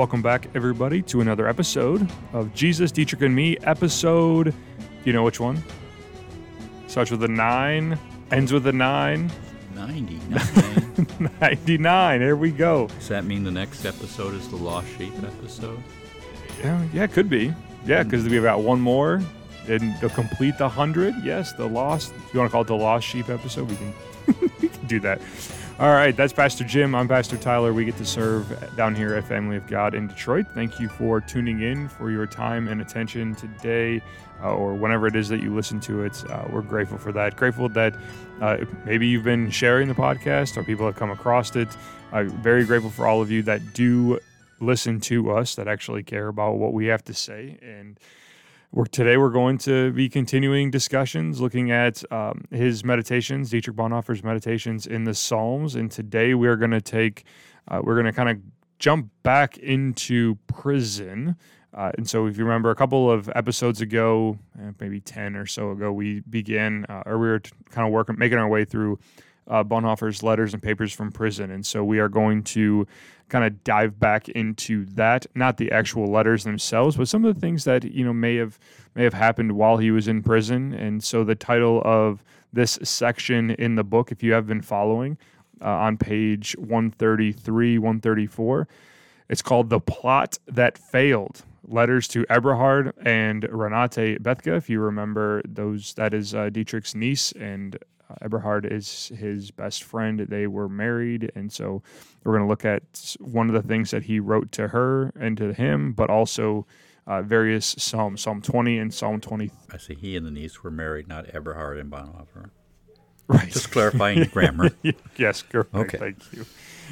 Welcome back, everybody, to another episode of Jesus, Dietrich, and Me. Episode, do you know which one? Starts with a nine, ends with a nine. 99. 99. There we go. Does that mean the next episode is the Lost Sheep episode? Yeah, yeah, it could be. Yeah, because we've got one more, and to complete the hundred. Yes, the lost. If you want to call it the lost sheep episode, we can, we can do that. All right, that's Pastor Jim. I'm Pastor Tyler. We get to serve down here at Family of God in Detroit. Thank you for tuning in for your time and attention today, uh, or whenever it is that you listen to it. Uh, we're grateful for that. Grateful that uh, maybe you've been sharing the podcast or people have come across it. Very grateful for all of you that do listen to us, that actually care about what we have to say. And we're, today we're going to be continuing discussions looking at um, his meditations, Dietrich Bonhoeffer's meditations in the Psalms. And today we are going to take, uh, we're going to kind of jump back into prison. Uh, and so, if you remember a couple of episodes ago, eh, maybe 10 or so ago, we began, uh, or we were kind of working, making our way through uh, Bonhoeffer's letters and papers from prison. And so, we are going to kind of dive back into that not the actual letters themselves but some of the things that you know may have may have happened while he was in prison and so the title of this section in the book if you have been following uh, on page 133 134 it's called the plot that failed letters to eberhard and renate Bethge if you remember those that is uh, dietrich's niece and Eberhard is his best friend. They were married, and so we're going to look at one of the things that he wrote to her and to him, but also uh, various psalms, Psalm 20 and Psalm 20. I see he and the niece were married, not Eberhard and Bonhoeffer. Right. Just clarifying the grammar. yes, correct. Okay. Thank you.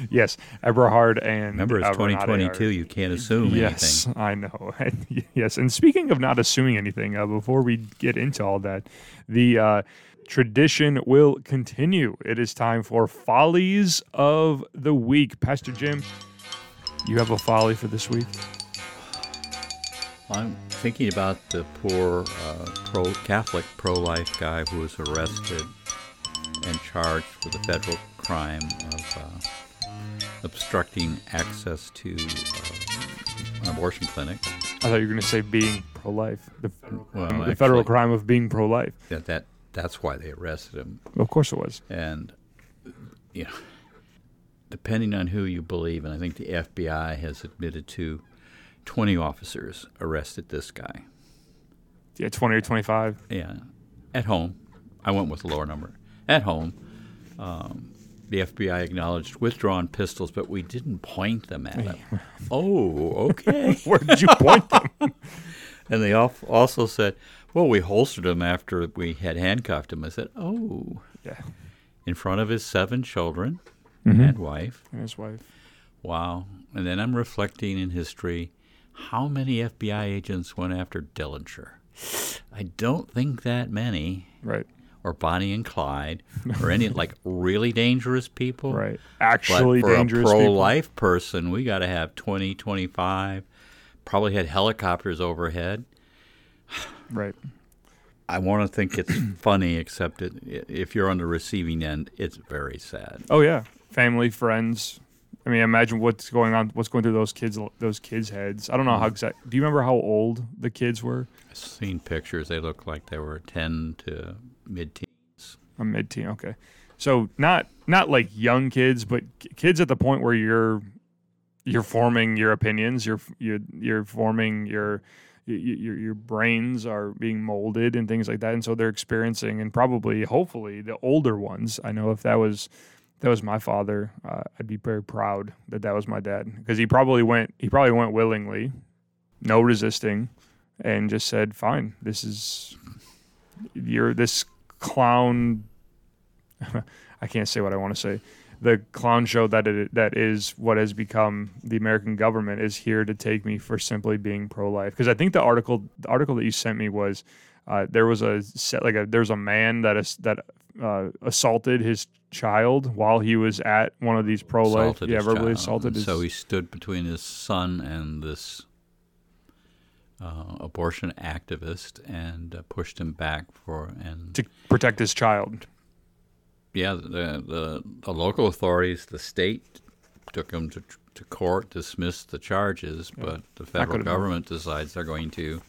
Yes, Eberhard and Remember, it's uh, 2022. are- You can't assume yes, anything. I know. Yes, and speaking of not assuming anything, uh, before we get into all that, the uh, tradition will continue. It is time for follies of the week. Pastor Jim, you have a folly for this week. I'm thinking about the poor uh, pro Catholic pro life guy who was arrested and charged with a federal crime of uh, obstructing access to uh, an abortion clinic. I thought you were going to say being pro-life. The, Well, the federal crime of being pro-life. That, that that's why they arrested him. Of course, it was. and you know, depending on who you believe, and I think the FBI has admitted to 20 officers arrested this guy. Yeah, twenty or twenty-five. Yeah, at home. I went with the lower number. At home, um, the FBI acknowledged withdrawn pistols, but we didn't point them at him. oh, okay. Where did you point them? and they also said, well, we holstered him after we had handcuffed him. I said, oh, yeah, in front of his seven children Mm-hmm. and wife. and his wife. Wow. And then I'm reflecting in history how many FBI agents went after Dillinger? I don't think that many, Right, or Bonnie and Clyde, or any like really dangerous people. right. Actually But Actually for dangerous a pro life person, we got to have 20, 25. Probably had helicopters overhead. Right. I want to think it's funny, except it, if you're on the receiving end, it's very sad. Oh yeah, family, friends. I mean, imagine what's going on, what's going through those kids, those kids' heads. I don't know Mm-hmm. how exact. Do you remember how old the kids were? I've seen pictures; they look like they were 10 to mid-teens. A mid-teen. Okay, so not not like young kids, but kids at the point where you're you're forming your opinions. You're you're you're forming your your your brains are being molded and things like that, and so they're experiencing and probably, hopefully, the older ones. I know if that was that was my father, uh, I'd be very proud that that was my dad because he probably went he probably went willingly, no resisting, and just said, "Fine, this is you're this clown." I can't say what I want to say. The clown show that it that is what has become the American government is here to take me for simply being pro life. Because I think the article the article that you sent me was uh, there was a set like a there's a man that is that uh, assaulted his child while he was at one of these pro life assaulted yeah his verbally child. assaulted his So he stood between his son and this uh, abortion activist and uh, pushed him back for and to protect his child. Yeah the, the the local authorities the state took him to to court, dismissed the charges, but the federal government decides they're going to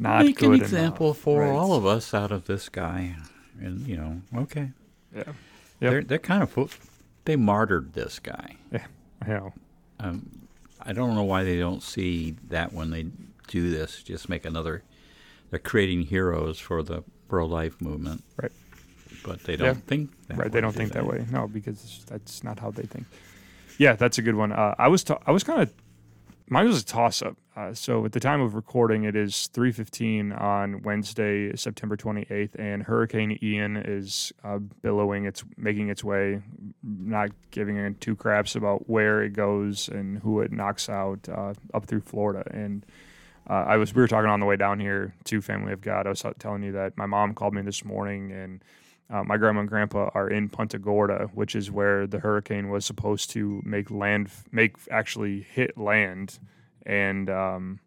Not make an example enough. for Right. all of us out of this guy. And, you know, okay. Yeah. Yep. They're, they're kind of, fo- they martyred this guy. Yeah. Know. Um, I don't know why they don't see that when they do this, just make another, they're creating heroes for the pro life movement. Right. But they don't think that right. way. They don't do think that way. No, because that's not how they think. Yeah, that's a good one. Uh, I was ta- I was kind of mine was a toss up. Uh, so at the time of recording, it is three fifteen on Wednesday, September twenty eighth, and Hurricane Ian is uh, billowing. It's making its way, not giving a two craps about where it goes and who it knocks out uh, up through Florida. And uh, I was we were talking on the way down here to Family of God. I was telling you that my mom called me this morning and. Uh, my grandma and grandpa are in Punta Gorda, which is where the hurricane was supposed to make land, make actually hit land, and um,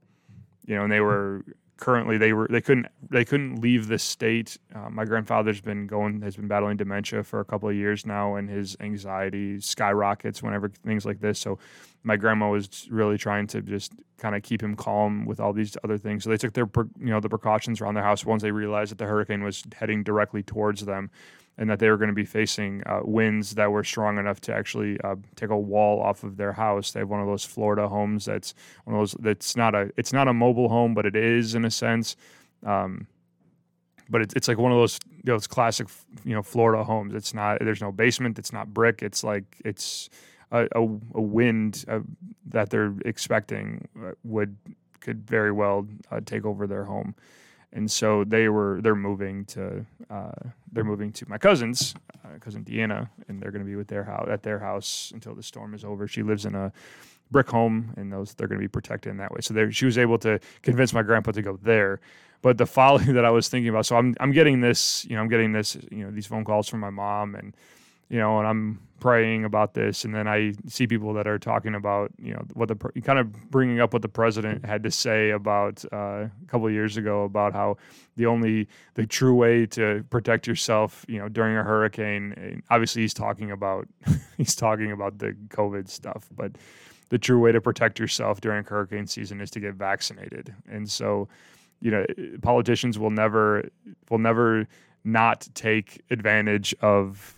you know, and they were currently they were they couldn't they couldn't leave the state. Uh, my grandfather's been going has been battling dementia for a couple of years now, and his anxiety skyrockets whenever things like this. So my grandma was really trying to just kind of keep him calm with all these other things. So they took their you know the precautions around their house once they realized that the hurricane was heading directly towards them. And that they were going to be facing uh, winds that were strong enough to actually uh, take a wall off of their house. They have one of those Florida homes that's one of those that's not a it's not a mobile home, but it is in a sense. Um, but it's it's like one of those those classic you know Florida homes. It's not there's no basement. It's not brick. It's like it's a, a, a wind uh, that they're expecting uh, would could very well uh, take over their home. And so they were they're moving to uh, they're moving to my cousin's uh, cousin Deanna, and they're going to be with their house at their house until the storm is over. She lives in a brick home, and those they're going to be protected in that way. So she was able to convince my grandpa to go there. But the folly that I was thinking about, so I'm I'm getting this, you know, I'm getting this, you know, these phone calls from my mom, and you know, and I'm praying about this, and then I see people that are talking about, you know, what the kind of bringing up what the president had to say about uh, a couple of years ago about how the only the true way to protect yourself, you know, during a hurricane. Obviously, he's talking about he's talking about the COVID stuff, but the true way to protect yourself during hurricane season is to get vaccinated. And so, you know, politicians will never will never not take advantage of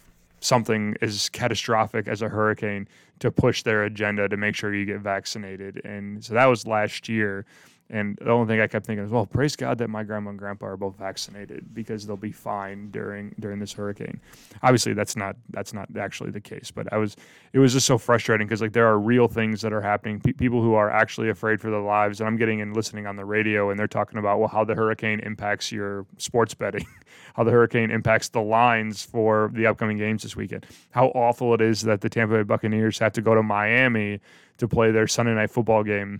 something as catastrophic as a hurricane to push their agenda to make sure you get vaccinated. And so that was last year. And the only thing I kept thinking is, well, praise God that my grandma and grandpa are both vaccinated because they'll be fine during during this hurricane. Obviously, that's not that's not actually the case, but I was it was just so frustrating because like there are real things that are happening. Pe- people who are actually afraid for their lives, and I'm getting and listening on the radio, and they're talking about well how the hurricane impacts your sports betting, how the hurricane impacts the lines for the upcoming games this weekend, how awful it is that the Tampa Bay Buccaneers have to go to Miami to play their Sunday night football game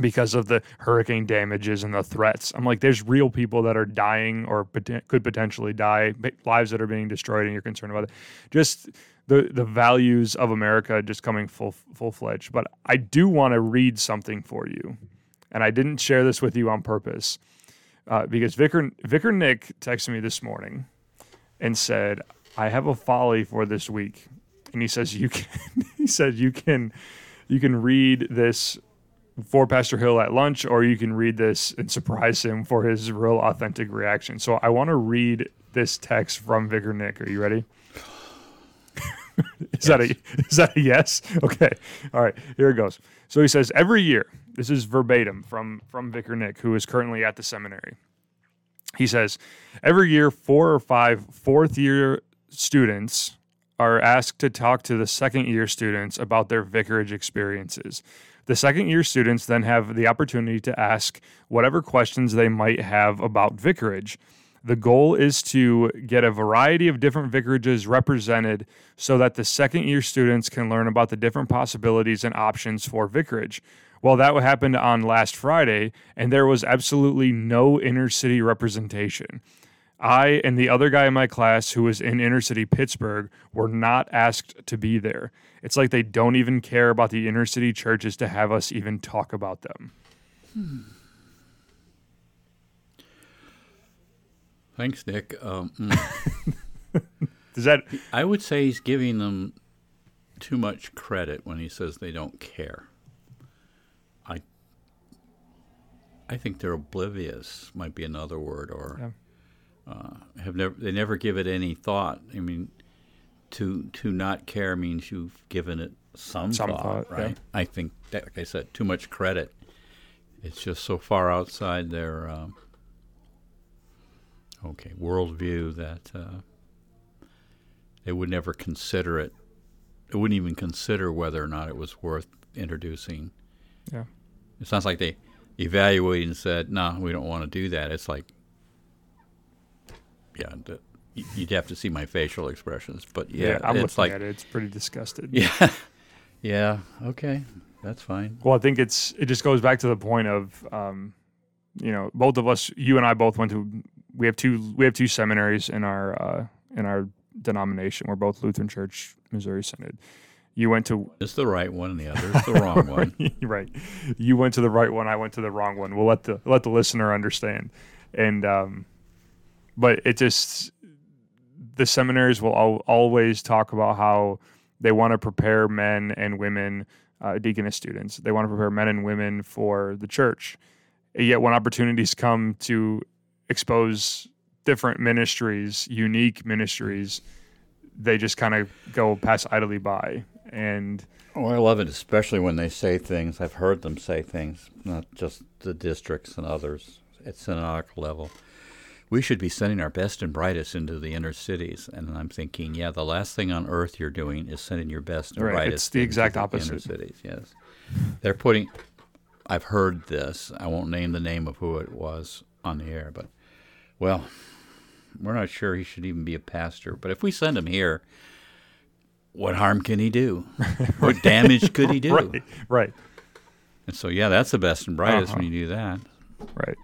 because of the hurricane damages and the threats. I'm like, there's real people that are dying or could potentially die, lives that are being destroyed, and you're concerned about it. Just the the values of America just coming full full fledged. But I do want to read something for you, and I didn't share this with you on purpose uh, because Vicar Vicar Nick texted me this morning and said, "I have a folly for this week," and he says you can. he said you can you can read this for Pastor Hill at lunch, or you can read this and surprise him for his real authentic reaction. So I want to read this text from Vicar Nick. Are you ready? is that a is that a yes? Okay. All right. Here it goes. So he says every year. This is verbatim from from Vicar Nick, who is currently at the seminary. He says every year, four or five fourth year students are asked to talk to the second year students about their vicarage experiences. The second year students then have the opportunity to ask whatever questions they might have about vicarage. The goal is to get a variety of different vicarages represented so that the second year students can learn about the different possibilities and options for vicarage. Well, that happened on last Friday, and there was absolutely no inner city representation. I and the other guy in my class who was in inner city Pittsburgh were not asked to be there. It's like they don't even care about the inner city churches to have us even talk about them. Thanks, Nick. Um, mm, Does that I would say he's giving them too much credit when he says they don't care. I I think they're oblivious. Might be another word, or Yeah. Uh, have never they never give it any thought. I mean, to to not care means you've given it some, Some thought, thought, yeah. right? I think that, like I said, too much credit. It's just so far outside their um, okay worldview that uh, they would never consider it. They wouldn't even consider whether or not it was worth introducing. Yeah. It sounds like they evaluated and said, "No, we don't want to do that." It's like, yeah, you'd have to see my facial expressions, but yeah, I'm it's looking like, at it. It's pretty disgusted. yeah, yeah, okay, that's fine. Well, I think it's it just goes back to the point of, um, you know, both of us, you and I both went to. We have two. We have two seminaries in our uh, in our denomination. We're both Lutheran Church, Missouri Synod. You went to It's the right one, and the other is the wrong one. right. You went to the right one. I went to the wrong one. We'll let the let the listener understand. And um, but it just the seminaries will al- always talk about how they want to prepare men and women, uh, deaconess students. They want to prepare men and women for the church. Yet when opportunities come to expose different ministries, unique ministries, they just kind of go pass idly by. And Oh, I love it, especially when they say things. I've heard them say things, not just the districts and others at synodical level. We should be sending our best and brightest into the inner cities. And I'm thinking, yeah, the last thing on earth you're doing is sending your best and Right, it's brightest. the into exact Inner opposite. cities, yes. They're putting. I've heard this. I won't name the name of who it was on the air, but well, we're not sure he should even be a pastor. But if we send him here, what harm can he do? What damage could he do? right, right. And so, yeah, that's the best and brightest Uh-huh. when you do that. Right.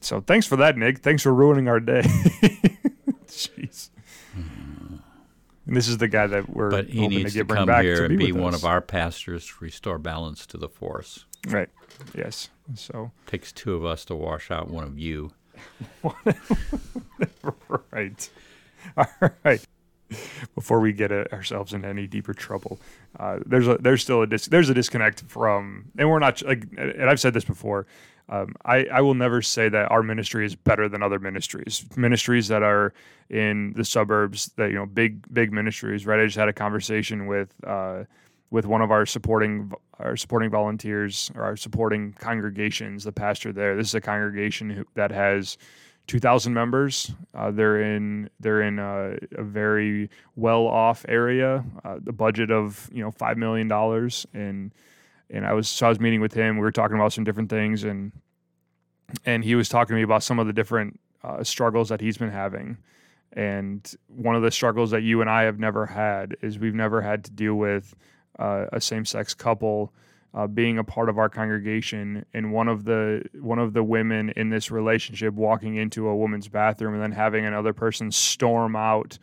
So thanks for that, Nick. Thanks for ruining our day. Jeez. And this is the guy that we're But he hoping needs to to come back here to and be, be one us. of our pastors to restore balance to the force. Right. Yes. So Takes two of us to wash out one of you. right. All right. Before we get uh, ourselves into any deeper trouble, uh, there's a there's still a dis- there's a disconnect from, and we're not like, and I've said this before. Um, I I will never say that our ministry is better than other ministries. Ministries that are in the suburbs, that you know, big big ministries. Right. I just had a conversation with. Uh, with one of our supporting our supporting volunteers or our supporting congregations, the pastor there. This is a congregation who, that has 2,000 members. Uh, they're in they're in a, a very well off area. Uh, the budget of you know five million dollars, and and I was so I was meeting with him. We were talking about some different things, and and he was talking to me about some of the different uh, struggles that he's been having. And one of the struggles that you and I have never had is we've never had to deal with uh, a same-sex couple uh, being a part of our congregation, and one of the one of the women in this relationship walking into a woman's bathroom and then having another person storm out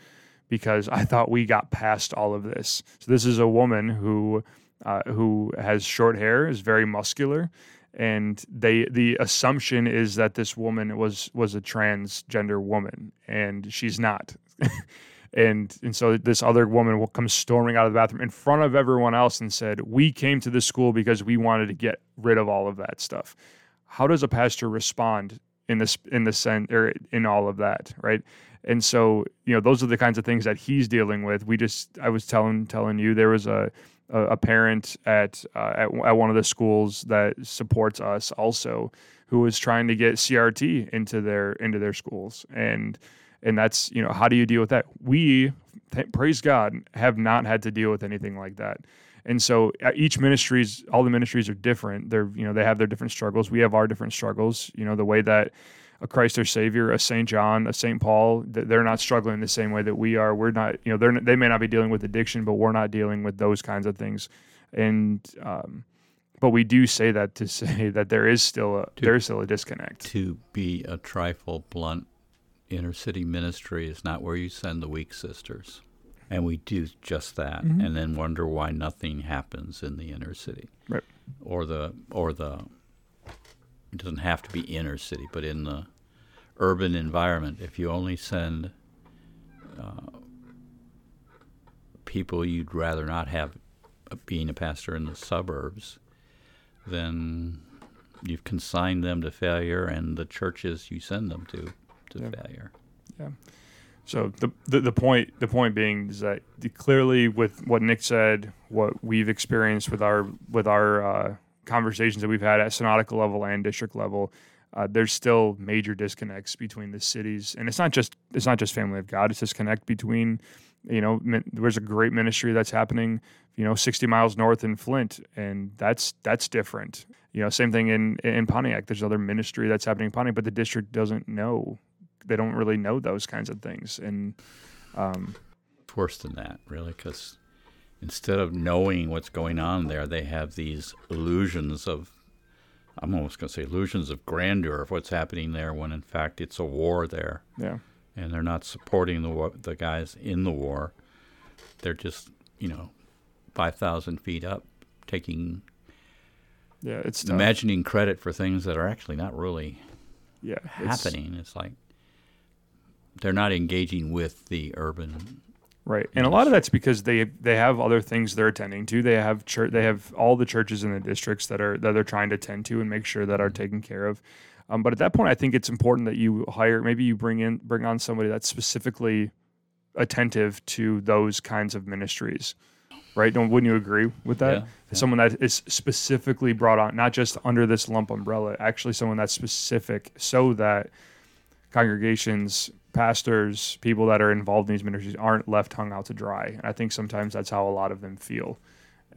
because I thought we got past all of this. So this is a woman who uh, who has short hair, is very muscular, and they the assumption is that this woman was was a transgender woman, and she's not. and and so this other woman will come storming out of the bathroom in front of everyone else and said, "We came to this school because we wanted to get rid of all of that stuff." How does a pastor respond in this in the sense or in all of that, right? And so you know those are the kinds of things that he's dealing with. We just I was telling telling you there was a a, a parent at, uh, at at one of the schools that supports us also who was trying to get CRT into their into their schools. And and that's you know how do you deal with that? We th- praise god have not had to deal with anything like that. And so uh, each ministries all the ministries are different. They're you know they have their different struggles. We have our different struggles. You know the way that a christ our savior a saint john a saint paul th- they're not struggling the same way that we are we're not you know they're they may not be dealing with addiction but we're not dealing with those kinds of things and um but we do say that to say that there is still a there is still a disconnect To be a trifle blunt, inner city ministry is not where you send the weak sisters. And we do just that Mm-hmm. and then wonder why nothing happens in the inner city. Right. Or the or the it doesn't have to be inner city, but in the urban environment, if you only send uh, people you'd rather not have being a pastor in the suburbs, then you've consigned them to failure, and the churches you send them to to Yeah. failure. Yeah. So the, the the point the point being is that clearly with what Nick said, what we've experienced with our with our uh, conversations that we've had at synodical level and district level, uh, there's still major disconnects between the cities, and it's not just it's not just Family of God. It's disconnect between, you know, min- there's a great ministry that's happening, you know, 60 miles north in Flint, and that's that's different. You know, same thing in in Pontiac. There's other ministry that's happening in Pontiac, but the district doesn't know they don't really know those kinds of things. And um, It's worse than that, really, because instead of knowing what's going on there, they have these illusions of, I'm almost going to say illusions of grandeur of what's happening there when in fact it's a war there. yeah, And they're not supporting the, the guys in the war. They're just, you know, 5,000 feet up, taking, yeah, it's tough. imagining credit for things that are actually not really yeah, it's- happening. It's like they're not engaging with the urban right? And a lot of that's because they they have other things they're attending to. They have church, they have all the churches in the districts that are that they're trying to tend to and make sure that are taken care of. Um, but at that point, I think it's important that you hire maybe you bring in bring on somebody that's specifically attentive to those kinds of ministries. Right? Don't wouldn't you agree with that? Yeah, yeah. Someone that is specifically brought on, not just under this lump umbrella, actually someone that's specific so that congregations, pastors, people that are involved in these ministries aren't left hung out to dry. And I think sometimes that's how a lot of them feel.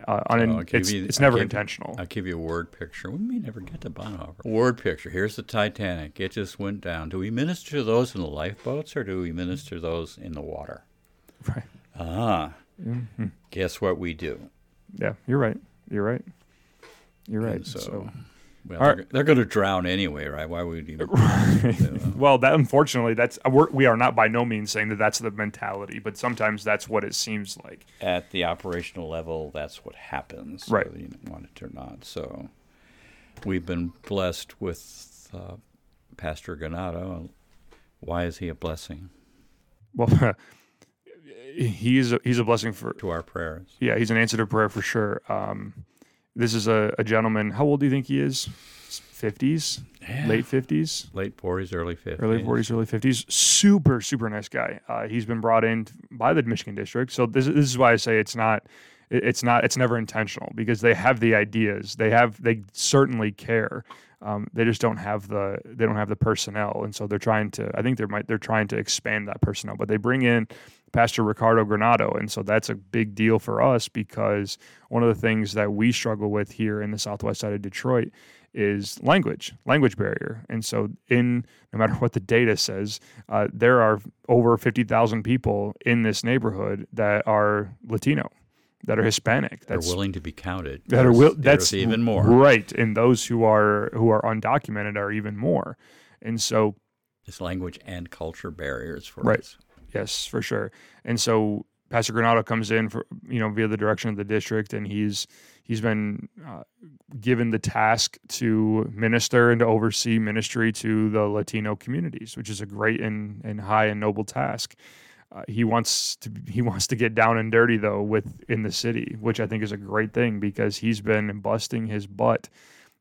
Uh, I'll it's, you- it's I'll never give- intentional. I'll give you a word picture. We may never get to Bonhoeffer. Word picture. Here's the Titanic. It just went down. Do we minister to those in the lifeboats or do we minister to those in the water? Right. Ah, Mm-hmm. guess what we do? Yeah, you're right. You're right. You're right. And so, so well, they're, they're going to drown anyway, right? Why would you? even? well, that unfortunately, that's we're, we are not by no means saying that that's the mentality, but sometimes that's what it seems like. At the operational level, that's what happens, Right. whether you want it or not. So, we've been blessed with uh, Pastor Granado. Why is he a blessing Well, he is a, he's a blessing for to our prayers? yeah, he's an answer to prayer for sure. Um, this is a, a gentleman. How old do you think he is? Fifties, late fifties, late 40s, early 50s. early forties, early fifties. Super, super nice guy. Uh, he's been brought in by the Michigan district. So this, this is why I say it's not, it's not, it's never intentional because they have the ideas. They have, they certainly care. Um, they just don't have the, they don't have the personnel, and so they're trying to. I think they're might, they're trying to expand that personnel, but they bring in Pastor Ricardo Granado, and so that's a big deal for us because one of the things that we struggle with here in the southwest side of Detroit is language, language barrier. And so, in no matter what the data says, uh, there are over 50,000 people in this neighborhood that are Latino, that are Hispanic, They're willing to be counted. that are will, that's even more. right, and those who are who are undocumented are even more. And so, It's language and culture barriers for Right. us. Yes, for sure. And so Pastor Granado comes in for you know via the direction of the district, and he's he's been uh, given the task to minister and to oversee ministry to the Latino communities, which is a great and, and high and noble task. Uh, he wants to he wants to get down and dirty though with in the city, which I think is a great thing because he's been busting his butt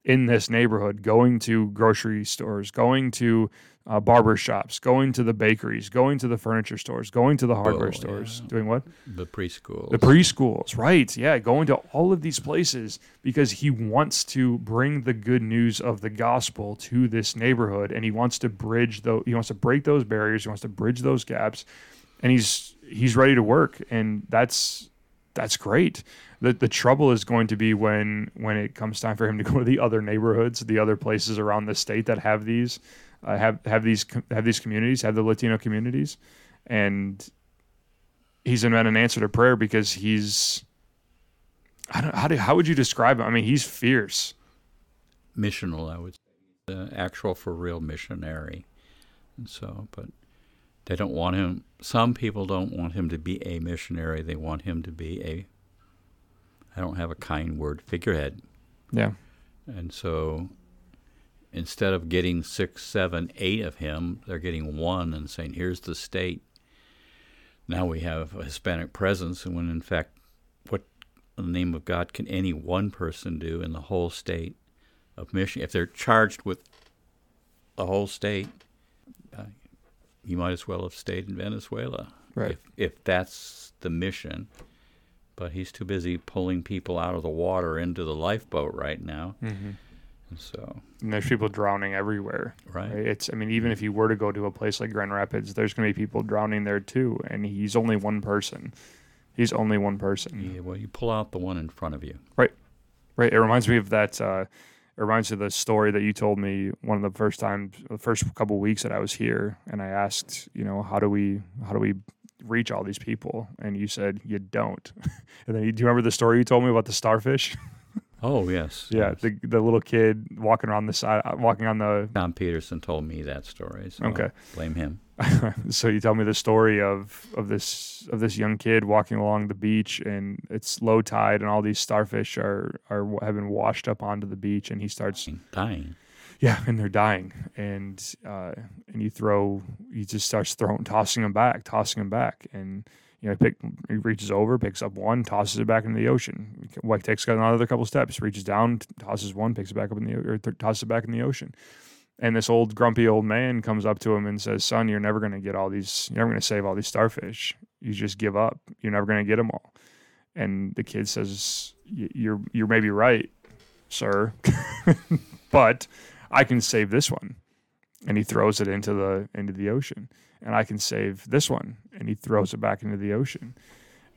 in this neighborhood, going to grocery stores, going to uh, barber shops, going to the bakeries, going to the furniture stores, going to the hardware Oh, stores, yeah. doing what? The preschool. The preschools, right? Yeah, going to all of these places because he wants to bring the good news of the gospel to this neighborhood, and he wants to bridge though he wants to break those barriers, he wants to bridge those gaps, and he's he's ready to work, and that's that's great. The the trouble is going to be when when it comes time for him to go to the other neighborhoods, the other places around the state that have these uh, have have these have these communities, have the Latino communities, and he's been an answer to prayer because he's I don't how do how would you describe him? I mean, he's fierce. missional, I would say. Uh, actual for real missionary. And so, but they don't want him, some people don't want him to be a missionary. They want him to be a, I don't have a kind word, figurehead. Yeah. And so instead of getting six, seven, eight of him, they're getting one and saying, here's the state. now we have a Hispanic presence, and when in fact, what in the name of God can any one person do in the whole state of Michigan? If they're charged with the whole state, uh, you might as well have stayed in Venezuela. Right. If, if that's the mission. But he's too busy pulling people out of the water into the lifeboat right now. Mm-hmm. And so, And there's people drowning everywhere. right. Right? It's, I mean, even if you were to go to a place like Grand Rapids, there's going to be people drowning there too. And he's only one person. He's only one person. Yeah, well, you pull out the one in front of you. Right. Right. It reminds me of that. Uh, it reminds me of the story that you told me one of the first times, the first couple weeks that I was here, and I asked, you know, how do we, how do we reach all these people? And you said you don't. and then you, do you remember the story you told me about the starfish? Oh, yes. yeah, yes. the the little kid walking around the side, uh, walking on the. Tom Peterson told me that story. So Okay. Blame him. so you tell me the story of of this of this young kid walking along the beach, and it's low tide, and all these starfish are are have been washed up onto the beach, and he starts Dying. Yeah, and they're dying, and uh, and you throw, he just starts throwing, tossing them back, tossing them back, and you know, he, pick, he reaches over, picks up one, tosses it back into the ocean. Like takes another couple steps, reaches down, tosses one, picks it back up in the or tosses it back in the ocean. And this old grumpy old man comes up to him and says, "Son, you're never going to get all these. You're never going to save all these starfish. You just give up. You're never going to get them all." And the kid says, "You're you're maybe right, sir, but." I can save this one. And he throws it into the into the ocean. And I can save this one. And he throws it back into the ocean.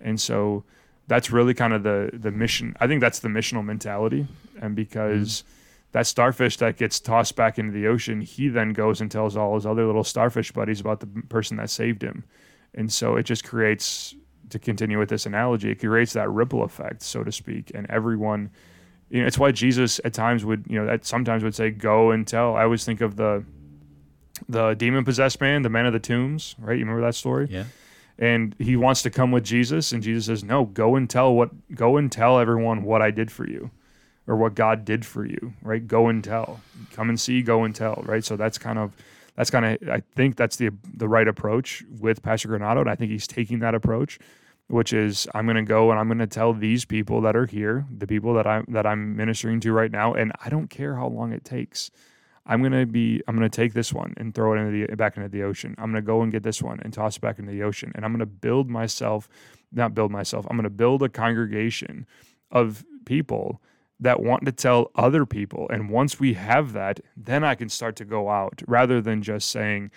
And so that's really kind of the the mission. I think that's the missional mentality. And because that starfish that gets tossed back into the ocean, he then goes and tells all his other little starfish buddies about the person that saved him. And so it just creates to continue with this analogy, it creates that ripple effect, so to speak, and everyone you know, it's why Jesus at times would, you know, at sometimes would say, "Go and tell." I always think of the the demon possessed man, the man of the tombs, right? You remember that story? Yeah. And he wants to come with Jesus, and Jesus says, "No, go and tell what, go and tell everyone what I did for you, or what God did for you, right? Go and tell, come and see, go and tell, right? So that's kind of, that's kind of, I think that's the the right approach with Pastor Granado, and I think he's taking that approach which is I'm going to go and I'm going to tell these people that are here, the people that I'm that I'm ministering to right now, and I don't care how long it takes. I'm to be I'm to take this one and throw it into the back into the ocean. I'm to go and get this one and toss it back into the ocean, and I'm to build myself, not build myself. I'm to build a congregation of people that want to tell other people, and once we have that, then I can start to go out rather than just saying,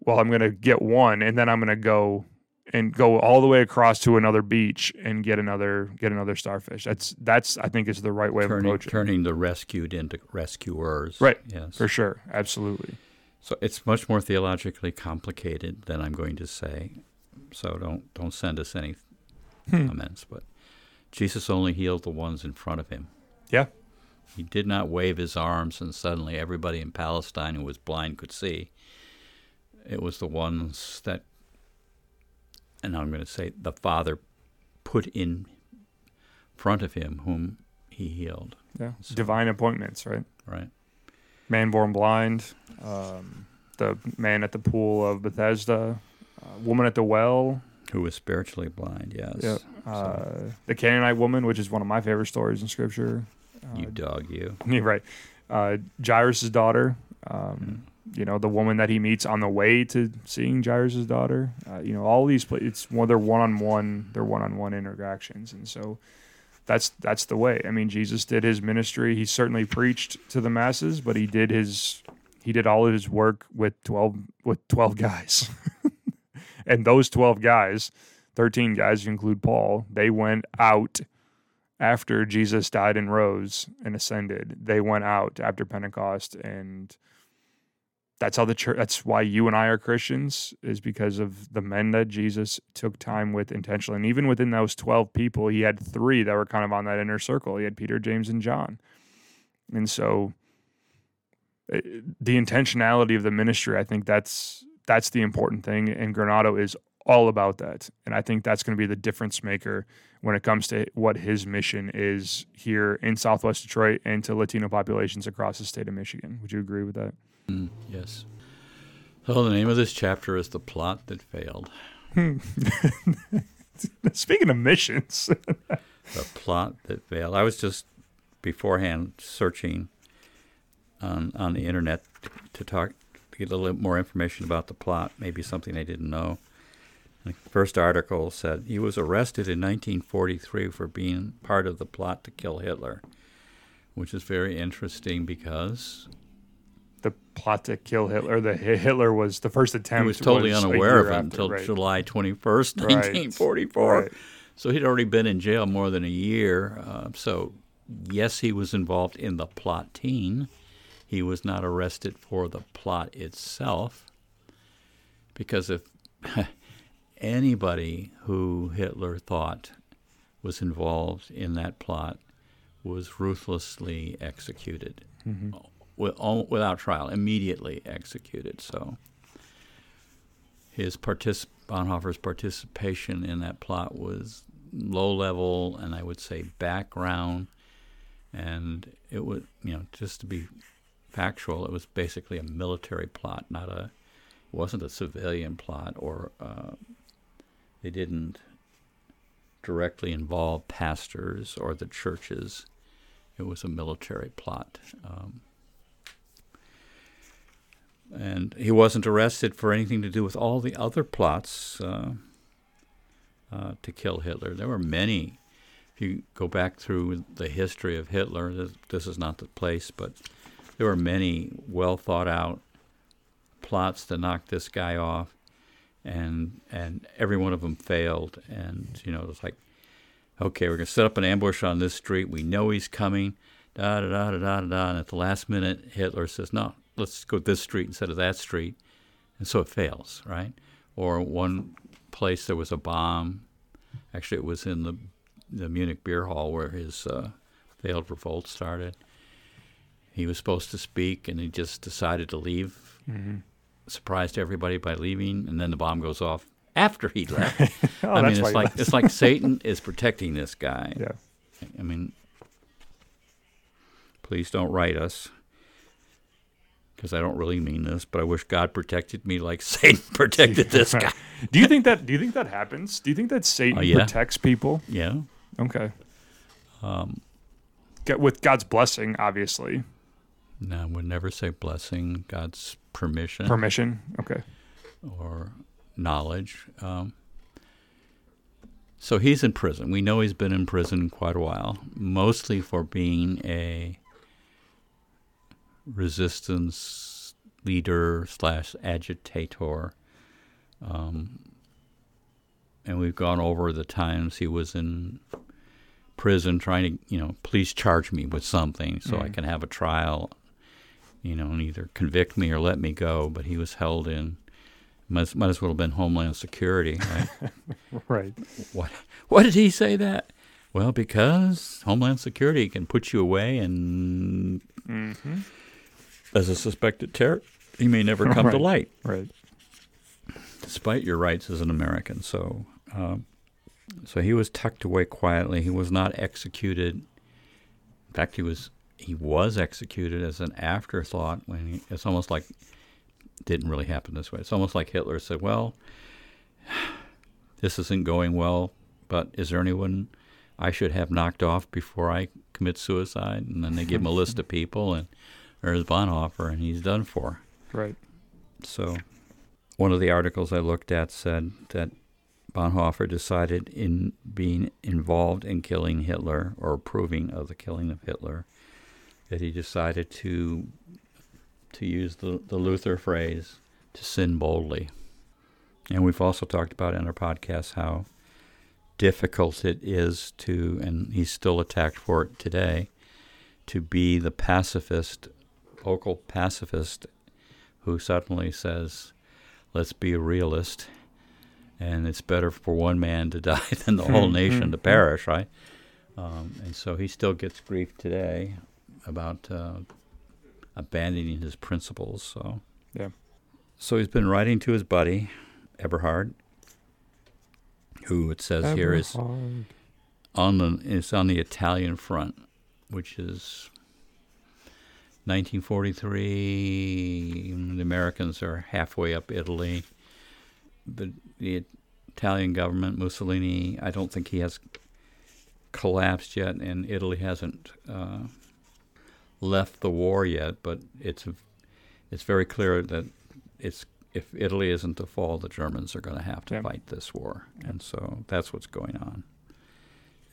"Well, I'm going to get one, and then I'm going to go." And go all the way across to another beach and get another get another starfish. That's that's I think is the right way of Turning, approaching. turning the rescued into rescuers. Right. Yes. For sure, absolutely. So it's much more theologically complicated than I'm going to say. So don't don't send us any Hmm. comments. But Jesus only healed the ones in front of him. Yeah. He did not wave his arms and suddenly everybody in Palestine who was blind could see. It was the ones that, and I'm going to say, the Father put in front of him whom he healed. Yeah, So- divine appointments, right? Right. Man born blind, um, the man at the pool of Bethesda, uh, woman at the well, Who was spiritually blind? Yes. yeah, uh, the Canaanite woman, which is one of my favorite stories in Scripture. Uh, You dog, you. Right. Uh, Jairus' daughter, um, you know, the woman that he meets on the way to seeing Jairus' daughter. Uh, you know, all these, pla- it's one, they're one-on-one, they're one-on-one interactions. And so that's, that's the way. I mean, Jesus did his ministry. He certainly preached to the masses, but he did his, he did all of his work with 12, with 12 guys. and those 12 guys, 13 guys, include Paul, they went out after Jesus died and rose and ascended, they went out after Pentecost and that's how the church that's why you and I are Christians is because of the men that Jesus took time with intentionally. And even within those 12 people, he had 3 that were kind of on that inner circle. He had Peter, James and John. And so eh, the intentionality of the ministry, I think that's that's the important thing and Granado is all about that. And I think that's going to be the difference maker when it comes to what his mission is here in Southwest Detroit and to Latino populations across the state of Michigan. Would you agree with that? Mm, yes. So the name of this chapter is The Plot That Failed. Speaking of missions, the plot that failed. I was just beforehand searching on on the internet to talk to get a little more information about the plot, maybe something I didn't know. The first article said he was arrested in 1943 for being part of the plot to kill Hitler, which is very interesting because plot to kill Hitler, the Hitler was the first attempt. He was totally was unaware of it until right. July 21st, 1944. Right. So he'd already been in jail more than a year. Uh, so, yes, he was involved in the plotting. He was not arrested for the plot itself. Because if anybody who Hitler thought was involved in that plot was ruthlessly executed with, all, without trial, immediately executed. So his partic- Bonhoeffer's participation in that plot was low level and I would say background. And it was, you know, just to be factual, it was basically a military plot, not a, it wasn't a civilian plot or uh, they didn't directly involve pastors or the churches. It was a military plot. Um, and he wasn't arrested for anything to do with all the other plots uh, uh, to kill Hitler. There were many. If you go back through the history of Hitler, this, this is not the place, but there were many well thought out plots to knock this guy off, and and every one of them failed. And you know, it's like, okay, we're gonna set up an ambush on this street. We know he's coming. Da da da da da. da. And at the last minute, Hitler says, "No, let's go this street instead of that street," and so it fails, right? Or one place there was a bomb. Actually, it was in the the Munich beer hall where his uh, failed revolt started. He was supposed to speak, and he just decided to leave. Mm-hmm. Surprised everybody by leaving, and then the bomb goes off after he left. Oh, I mean, it's like it's like Satan is protecting this guy. yeah. I mean, please don't write us because I don't really mean this, but I wish God protected me like Satan protected this guy. Do you think that? Do you think that happens? Do you think that Satan Oh, yeah. protects people? Yeah. Okay. Um, Get with God's blessing, obviously. No, I would never say blessing, God's permission Permission. Okay. or knowledge. Um, so he's in prison. We know he's been in prison quite a while, mostly for being a resistance leader slash agitator. Um, and we've gone over the times he was in prison trying to, you know, please charge me with something so I Mhm. can have a trial, you know, and either convict me or let me go. But he was held in, might, might as well have been Homeland Security, right? Right. What? What did he say that? Well, because Homeland Security can put you away, and Mm-hmm. As a suspected terrorist, he may never come to light, Right. despite your rights as an American. So, um, so he was tucked away quietly. He was not executed. In fact, he was he was executed as an afterthought. When he, it's almost like it didn't really happen this way. It's almost like Hitler said, "Well, this isn't going well, but is there anyone I should have knocked off before I commit suicide?" And then they give him a list of people, and there's Bonhoeffer, and he's done for. Right. So, one of the articles I looked at said that Bonhoeffer decided in being involved in killing Hitler or approving of the killing of Hitler, that he decided to to use the, the Luther phrase to sin boldly. And we've also talked about in our podcast how difficult it is to, and he's still attacked for it today, to be the pacifist, vocal pacifist who suddenly says, let's be a realist, and it's better for one man to die than the whole nation to perish, right? Um, and so he still gets grief today about uh, abandoning his principles. So, Yeah. so he's been writing to his buddy Eberhard, who it says here is on the it's on the Italian front, which is 1943. The Americans are halfway up Italy, but the Italian government. Mussolini, I don't think he has collapsed yet, and Italy hasn't uh, left the war yet. But it's it's very clear that it's if Italy isn't to fall, the Germans are going to have to fight this war, and so that's what's going on.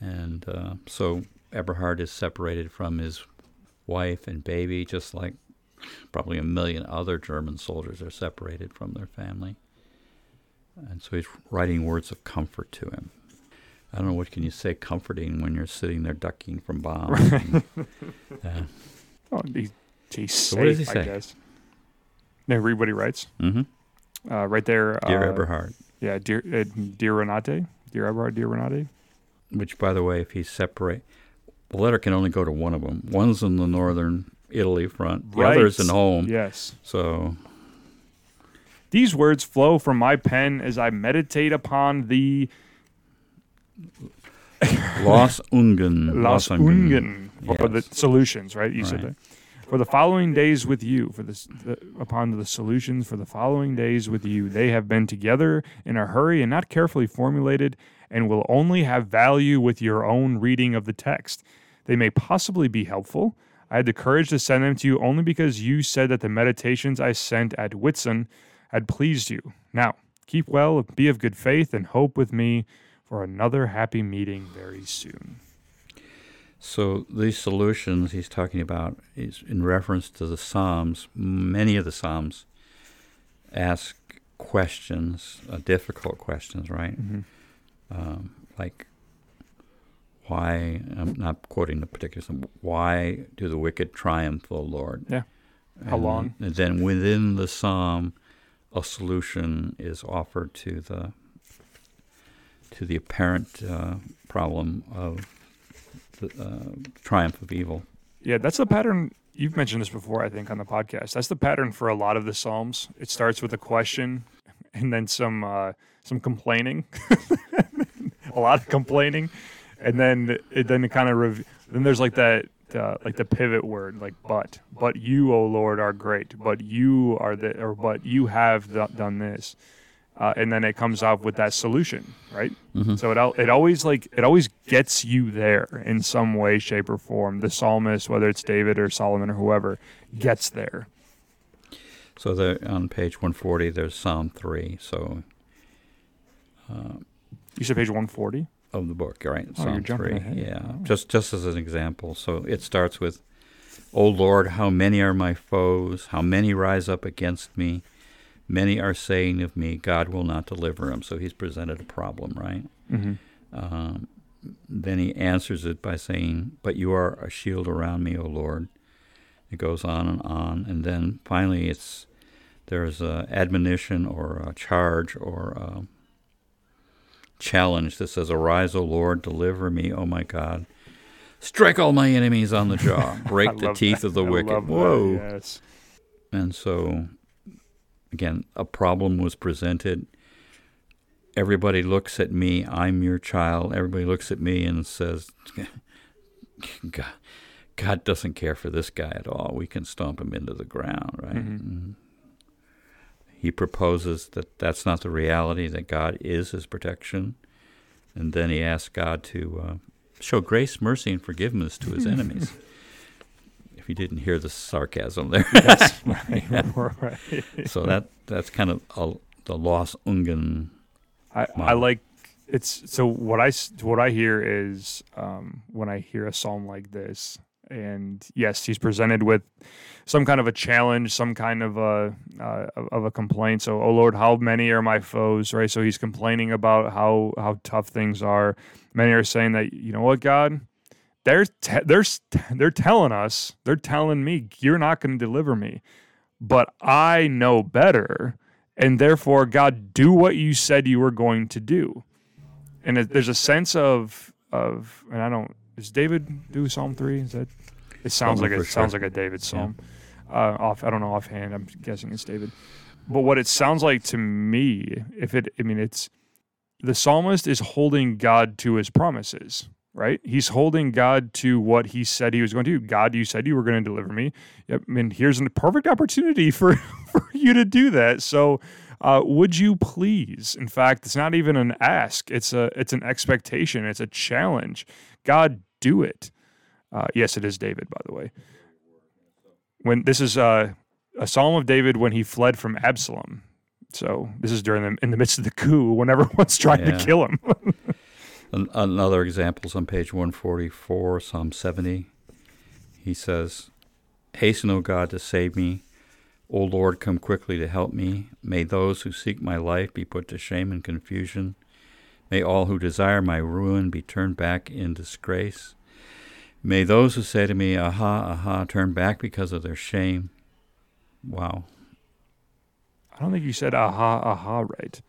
And uh, so Eberhard is separated from his wife and baby, just like probably a million other German soldiers are separated from their family. And so he's writing words of comfort to him. I don't know what can you say comforting when you're sitting there ducking from bombs. and, uh, Oh, he, he's So safe, what does he I say? guess. Now, read what he writes. mhm. Uh, right there. Dear uh, Eberhard, Yeah, dear, uh, dear Renate. Dear Eberhard, dear Renate. which, by the way, if he's separate, the letter can only go to one of them. One's in the northern Italy front, the Right. other's in home. Yes. So These words flow from my pen as I meditate upon the Los Ungen. Losungen for the solutions, right? You said that. For the following days with you, for this, the, upon the solutions for the following days with you, they have been together in a hurry and not carefully formulated, and will only have value with your own reading of the text. They may possibly be helpful. I had the courage to send them to you only because you said that the meditations I sent at Whitsun had pleased you. Now, keep well, be of good faith, and hope with me for another happy meeting very soon. So these solutions he's talking about is in reference to the Psalms. Many of the Psalms ask questions, uh, difficult questions, right? Um, like, why? I'm not quoting the particular psalm. Why do the wicked triumph, O Lord? Yeah. How And long? then- And then within the psalm, a solution is offered to the to the apparent uh, problem of the uh, triumph of evil. Yeah, that's the pattern. You've mentioned this before, I think, on the podcast. That's the pattern for a lot of the Psalms. It starts with a question and then some uh, some complaining, a lot of complaining, and then it then it kind of rev- then there's like that uh, like the pivot word like but but you O Lord are great but you are the or but you have th- done this. Uh, and then it comes up with that solution, right? So it al- it always like it always gets you there in some way, shape, or form. The psalmist, whether it's David or Solomon or whoever, gets there. So there, on page 140, there's Psalm 3. So You said page one forty. Of the book, right? Oh, Psalm 3. ahead. Yeah. Oh. Just just as an example. So it starts with, "O Lord, how many are my foes? How many rise up against me? Many are saying of me, God will not deliver him." So he's presented a problem, right? Mm-hmm. Um, then he answers it by saying, But you are a shield around me, O Lord. It goes on and on. And then finally, it's there's a admonition or a charge or a challenge that says, Arise, O Lord, deliver me, O my God. Strike all my enemies on the jaw, break the teeth of the wicked. Whoa. yes. And so, again, a problem was presented. Everybody looks at me. I'm your child. Everybody looks at me and says, God, God doesn't care for this guy at all. We can stomp him into the ground, right? And He proposes that that's not the reality, that God is his protection. And then he asks God to uh, show grace, mercy, and forgiveness to his enemies. if you didn't hear the sarcasm there. right. so that that's kind of a, the Los Ungen. I, I like it's so what I what I hear is um, when I hear a psalm like this, and yes, he's presented with some kind of a challenge, some kind of a uh, of a complaint. So, oh Lord, how many are my foes? Right. So he's complaining about how how tough things are. Many are saying that you know what, God, they're te- they're they're telling us, they're telling me you're not going to deliver me, but I know better, and therefore, God, do what you said you were going to do. And there's a sense of of, and I don't. Does David do Psalm three? Is that? It sounds like it for sounds like a David psalm. Uh, off, I don't know offhand. I'm guessing it's David. But what it sounds like to me, if it, I mean, it's the psalmist is holding God to his promises, right? He's holding God to what he said he was going to do. God, you said you were going to deliver me. Yep. I mean, here's a perfect opportunity for, for you to do that. So Uh, would you please? In fact, it's not even an ask. It's a it's an expectation. It's a challenge. God, do it. Uh, yes, it is David, by the way. When this is uh, a psalm of David when he fled from Absalom. So this is during the in the midst of the coup when everyone's trying Yeah. to kill him. Another example is on page 144, Psalm 70. He says, Hasten, O God, to save me. O Lord, come quickly to help me. May those who seek my life be put to shame and confusion. May all who desire my ruin be turned back in disgrace. May those who say to me, Aha, aha, turn back because of their shame. Wow. I don't think you said aha aha right.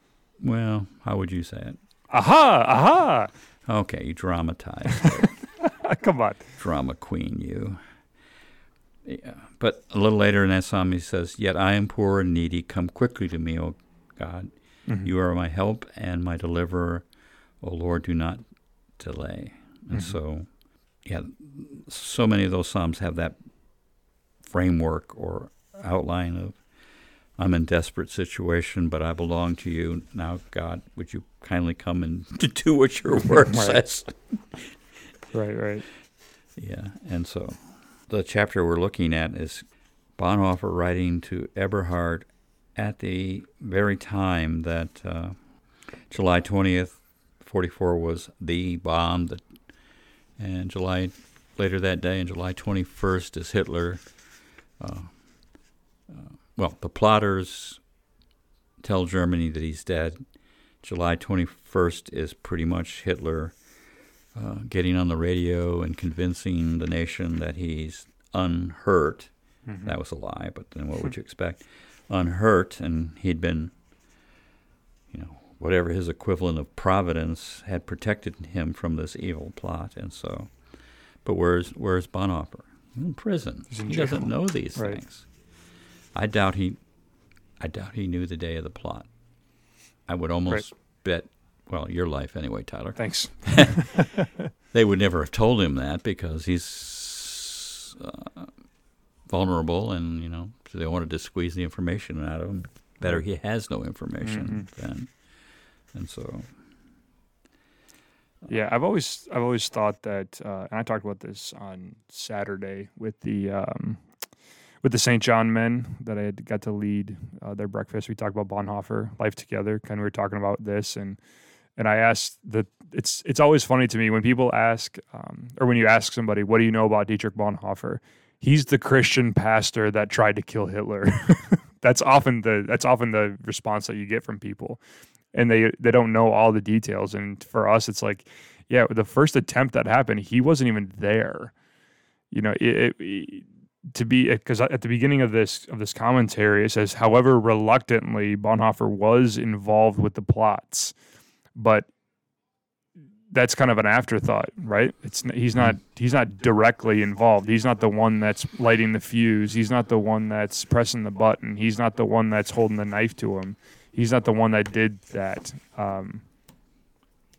Well, how would you say it? Aha aha. Okay, you dramatized. Come on. drama queen, you. Yeah. But a little later in that psalm, he says, Yet I am poor and needy. Come quickly to me, O God. Mhm. You are my help and my deliverer. O Lord, do not delay. And Mhm. so, yeah, so many of those psalms have that framework or outline of I'm in desperate situation, but I belong to you. Now, God, would you kindly come and do what your word Right. says? Right, right. Yeah, and so the chapter we're looking at is Bonhoeffer writing to Eberhard at the very time that uh, July 20th, 44 was the bomb, that, and July later that day, and July 21st is Hitler. Uh, uh, well, the plotters tell Germany that he's dead. July 21st is pretty much Hitler uh, getting on the radio and convincing the nation that he's unhurt. Mhm. That was a lie, but then what would you expect? Unhurt, and he'd been, you know, whatever his equivalent of providence had protected him from this evil plot, and so. But where's where's Bonhoeffer? In prison. He's in he doesn't know these Right. things. I doubt he. I doubt he knew the day of the plot. I would almost bet. Well, your life anyway, Tyler. Thanks. They would never have told him that because he's uh, vulnerable, and you know, so they wanted to squeeze the information out of him. Better he has no information then, and so Yeah, I've always I've always thought that, uh, and I talked about this on Saturday with the um, with the St. John men that I had got to lead uh, their breakfast. We talked about Bonhoeffer, life together. Kind of we were talking about this, and and I asked that it's it's always funny to me when people ask um, or when you ask somebody, what do you know about Dietrich Bonhoeffer? He's the Christian pastor that tried to kill Hitler. that's often the that's often the response that you get from people and they they don't know all the details. And for us, it's like, yeah, the first attempt that happened, he wasn't even there. You know, it, it, to be because at the beginning of this of this commentary, it says, however, reluctantly, Bonhoeffer was involved with the plots, but that's kind of an afterthought, right? It's he's not he's not directly involved. He's not the one that's lighting the fuse. He's not the one that's pressing the button. He's not the one that's holding the knife to him he's not the one that did that. Um,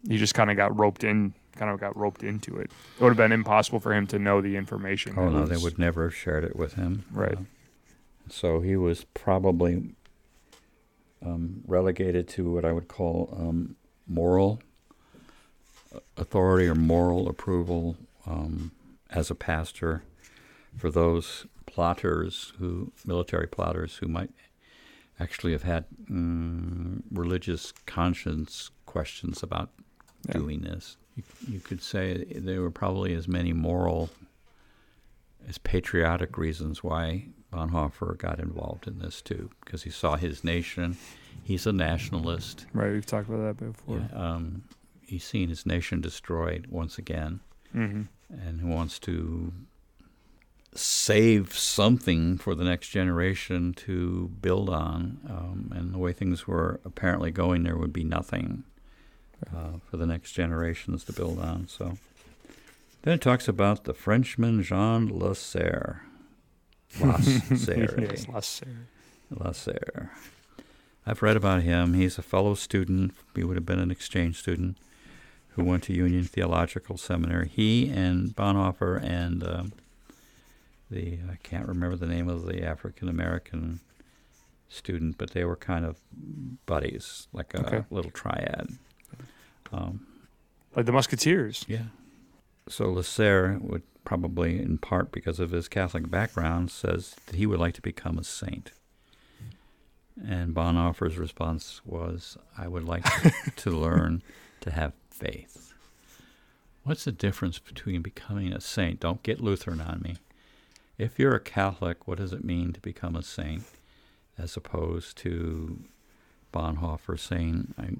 he just kind of got roped in, kind of got roped into it. It would have been impossible for him to know the information. oh no, they would never have shared it with him. Right. Uh, so he was probably um, relegated to what I would call um, moral authority or moral approval um, as a pastor for those plotters who military plotters who might actually have had mm, religious conscience questions about Yeah. doing this. You, you could say there were probably as many moral as patriotic reasons why Bonhoeffer got involved in this too, because he saw his nation. He's a nationalist. Right, we've talked about that before. Yeah, um, he's seen his nation destroyed once again, hmm and he wants to save something for the next generation to build on. Um, and the way things were apparently going, there would be nothing uh, for the next generations to build on. So then it talks about the Frenchman Jean Lasserre. Lasserre. yes, Lasserre. Lasserre. I've read about him. He's a fellow student. He would have been an exchange student who went to Union Theological Seminary. He and Bonhoeffer and um, the I can't remember the name of the African American student, but they were kind of buddies, like a Okay. little triad. Um, Like the Musketeers. yeah. So Lasserre would probably, in part because of his Catholic background, says that he would like to become a saint. And Bonhoeffer's response was, I would like to learn to have faith. What's the difference between becoming a saint? Don't get Lutheran on me. If you're a Catholic, what does it mean to become a saint? As opposed to Bonhoeffer saying I,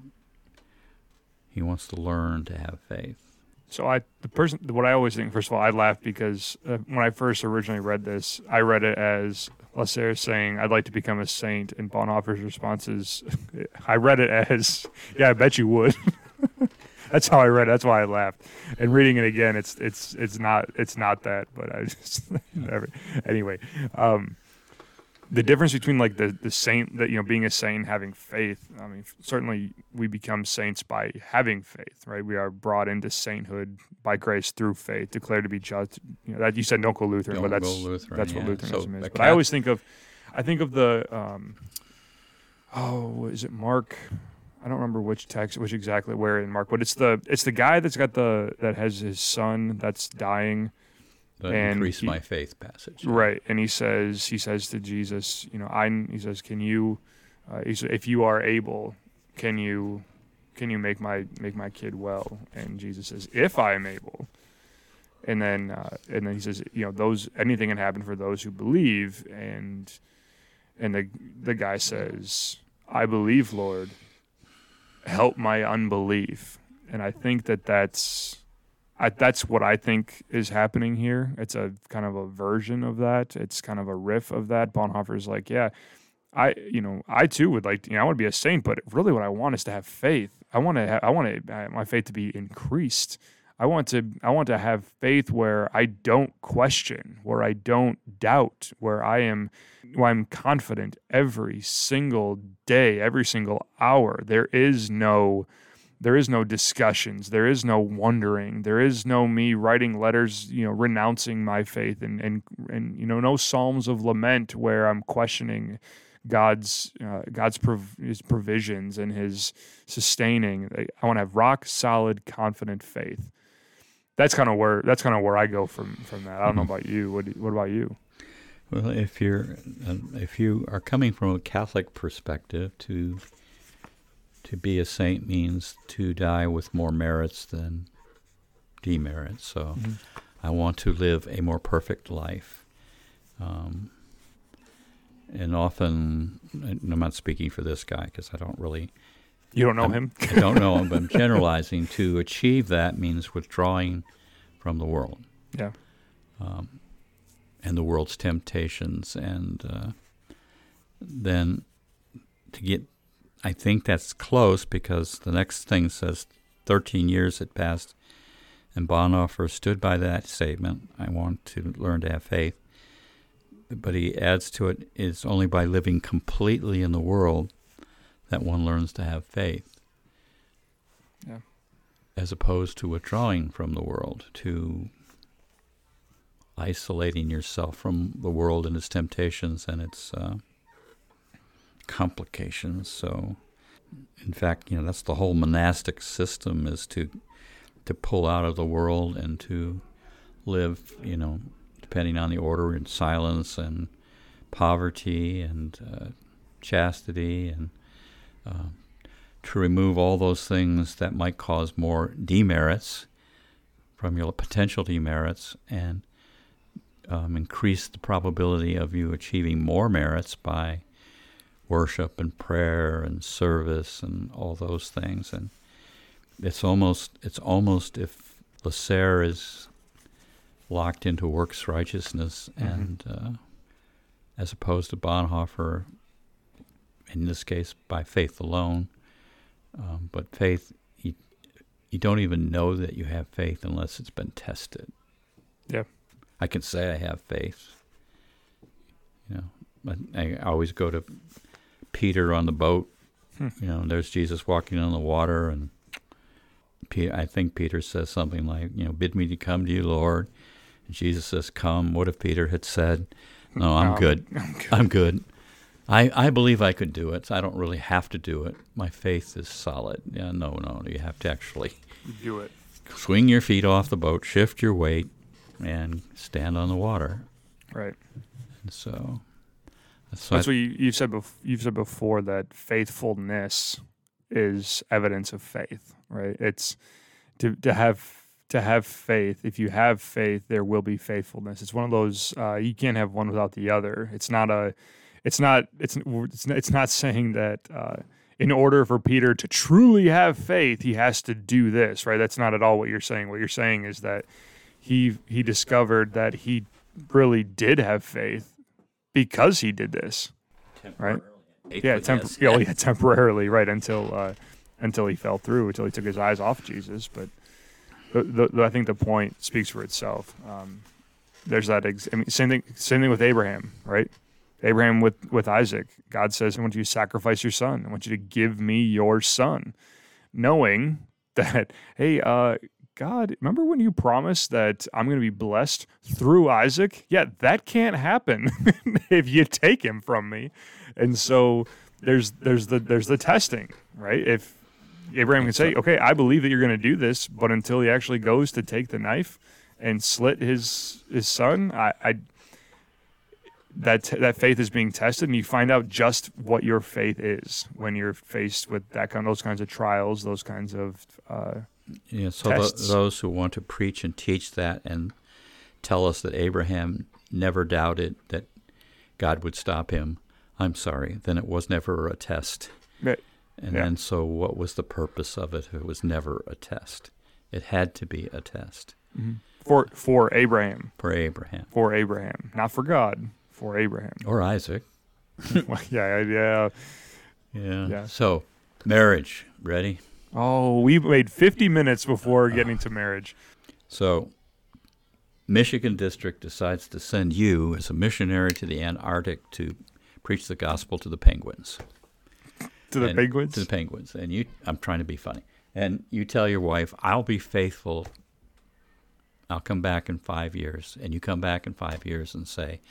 he wants to learn to have faith. So I, the person, what I always think, first of all, I laugh because uh, when I first originally read this, I read it as Lasserre saying, "I'd like to become a saint," and Bonhoeffer's response is, I read it as, "Yeah, I bet you would." That's how I read it. That's why I laughed. And reading it again, it's it's it's not it's not that. But I just never. Anyway, um, the difference between like the the saint that you know being a saint having faith i mean certainly we become saints by having faith right we are brought into sainthood by grace through faith declared to be just you know that you said don't go lutheran Don't but that's Lutheran, that's what yeah. lutheranism So is but i always think of i think of the um oh is it mark I don't remember which text, which exactly where in Mark, but it's the it's the guy that's got the that has his son that's dying, The And increase he- my faith passage. Right, and he says he says to Jesus, you know, I he says, can you, uh, he said, if you are able, can you, can you make my make my kid well? And Jesus says, if I am able. And then uh, and then he says, you know, those anything can happen for those who believe. And and the the guy says, I believe, Lord. Help my unbelief. And I think that that's I, that's what I think is happening here. It's a kind of a version of that. It's kind of a riff of that. Bonhoeffer's like, yeah, I, you know, I too would like, to, you know, I want to be a saint, but really what I want is to have faith. I want to, I want to, my faith to be increased. I want to, I want to have faith where I don't question, where I don't doubt, where I am, where I'm confident every single day, every single hour. There is no, there is no discussions. There is no wondering. There is no me writing letters you know renouncing my faith and and and you know no psalms of lament where i'm questioning god's uh, god's prov- his provisions and his sustaining. I want to have rock solid confident faith that's kind of where that's kind of where i go from from that. I don't know about you. What do- what about you? Well, if you're um, if you are coming from a Catholic perspective, to to be a saint means to die with more merits than demerits. So, I want to live a more perfect life. Um, and often, and I'm not speaking for this guy because I don't really you don't know I'm- him I don't know, him, but I'm generalizing. To achieve that means withdrawing from the world yeah and the world's temptations, and uh, then to get, I think that's close because the next thing says 13 years had passed, and Bonhoeffer stood by that statement. I want to learn to have faith. But he adds to it, it's only by living completely in the world that one learns to have faith. Yeah. As opposed to withdrawing from the world, to isolating yourself from the world and its temptations and its uh, complications. So, in fact, you know that's the whole monastic system is to to pull out of the world and to live, you know, depending on the order, in silence and poverty and uh, chastity and uh, to remove all those things that might cause more demerits from your potential demerits and um, increase the probability of you achieving more merits by worship and prayer and service and all those things. And it's almost it's almost if Lasserre is locked into works righteousness Mhm. and uh, as opposed to Bonhoeffer, in this case by faith alone. Um, but faith, you, you don't even know that you have faith unless it's been tested. Yeah. I can say I have faith. You know, but I always go to Peter on the boat. Hmm. You know, there's Jesus walking on the water, and Pe- I think Peter says something like, "You know, bid me to come to you, Lord." And Jesus says, "Come." What if Peter had said, "No, I'm Um, good. I'm good. I'm good." I, I believe I could do it. I don't really have to do it. My faith is solid. Yeah, no, no. You have to actually do it. swing your feet off the boat, shift your weight, and stand on the water. Right. And so that's, what you, you've said. Bef- you've said before that faithfulness is evidence of faith. Right. It's to to have to have faith. If you have faith, there will be faithfulness. It's one of those uh, you can't have one without the other. It's not a. It's not. It's it's not, it's not saying that. Uh, in order for Peter to truly have faith, he has to do this, right? That's not at all what you're saying. What you're saying is that he he discovered that he really did have faith because he did this, right? Yeah, temp- yes. oh, yeah, temporarily, right until uh, until he fell through, until he took his eyes off Jesus. But the, the, I think the point speaks for itself. Um, there's that. Ex- I mean, same thing. Same thing with Abraham, right? Abraham with with Isaac. God says, "I want you to sacrifice your son. I want you to give me your son," knowing that, hey, uh, God, remember when you promised that I'm going to be blessed through Isaac? Yeah, that can't happen if you take him from me. And so there's there's the there's the testing, right? If Abraham can say, "Okay, I believe that you're going to do this," but until he actually goes to take the knife and slit his his son, I, I that that faith is being tested, and you find out just what your faith is when you're faced with that kind, those kinds of trials, those kinds of uh, yeah. So the, those who want to preach and teach that and tell us that Abraham never doubted that God would stop him, I'm sorry. Then it was never a test. But, and yeah. then so what was the purpose of it? It was never a test. It had to be a test. Mm-hmm. For for Abraham. For Abraham. For Abraham, not for God for Abraham or Isaac. well, yeah, yeah, yeah, yeah. So, marriage ready? Oh, we made 50 minutes before uh-huh. getting to marriage. So, Michigan District decides to send you as a missionary to the Antarctic to preach the gospel to the penguins. To the and, penguins? To the penguins. And you I'm trying to be funny. And you tell your wife, "I'll be faithful. I'll come back in 5 years." And you come back in 5 years and say,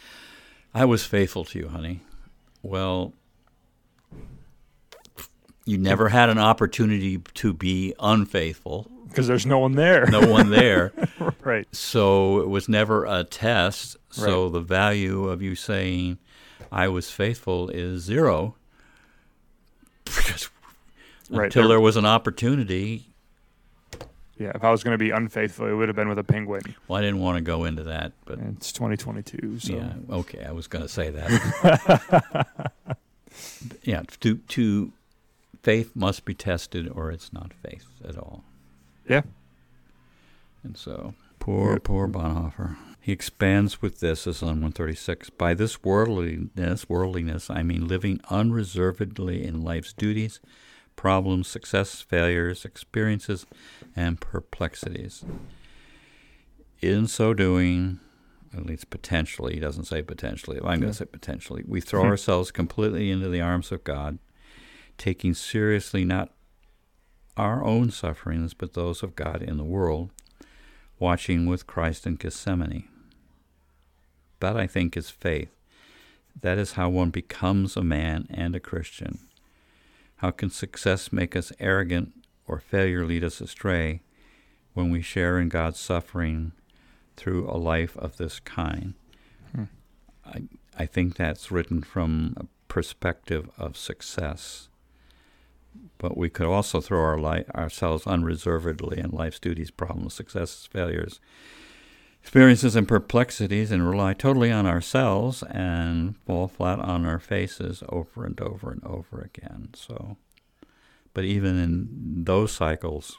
I was faithful to you, honey. Well, you never had an opportunity to be unfaithful because there's no one there. no one there. right. So it was never a test. So right. the value of you saying I was faithful is zero. Because right. until there, there was an opportunity, yeah, if I was going to be unfaithful, it would have been with a penguin. Well, I didn't want to go into that, but it's 2022. So. Yeah, okay, I was going to say that. yeah, to to faith must be tested, or it's not faith at all. Yeah. And so, poor, poor Bonhoeffer. He expands with this as on 136. By this worldliness, worldliness, I mean living unreservedly in life's duties problems, success, failures, experiences, and perplexities. In so doing, at least potentially, he doesn't say potentially, I'm going to say potentially, we throw hmm. ourselves completely into the arms of God, taking seriously not our own sufferings, but those of God in the world, watching with Christ in Gethsemane. That, I think, is faith. That is how one becomes a man and a Christian. How can success make us arrogant or failure lead us astray when we share in God's suffering through a life of this kind? Hmm. I, I think that's written from a perspective of success. But we could also throw our li- ourselves unreservedly in life's duties, problems, successes, failures, experiences and perplexities and rely totally on ourselves and fall flat on our faces over and over and over again. So, but even in those cycles,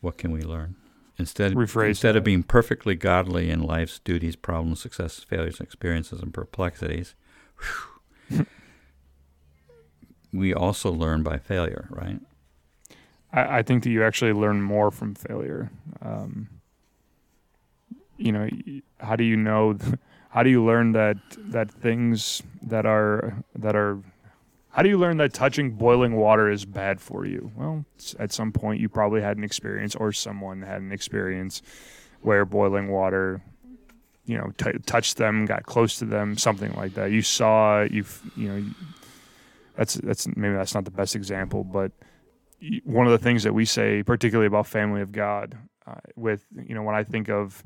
what can we learn? Instead, Rephrase instead that. of being perfectly godly in life's duties, problems, successes, failures, experiences, and perplexities, we also learn by failure, right? I, I, think that you actually learn more from failure. Um, you know how do you know how do you learn that that things that are that are how do you learn that touching boiling water is bad for you well at some point you probably had an experience or someone had an experience where boiling water you know t- touched them, got close to them, something like that. You saw you you know that's that's maybe that's not the best example, but one of the things that we say, particularly about family of God, uh, with you know when I think of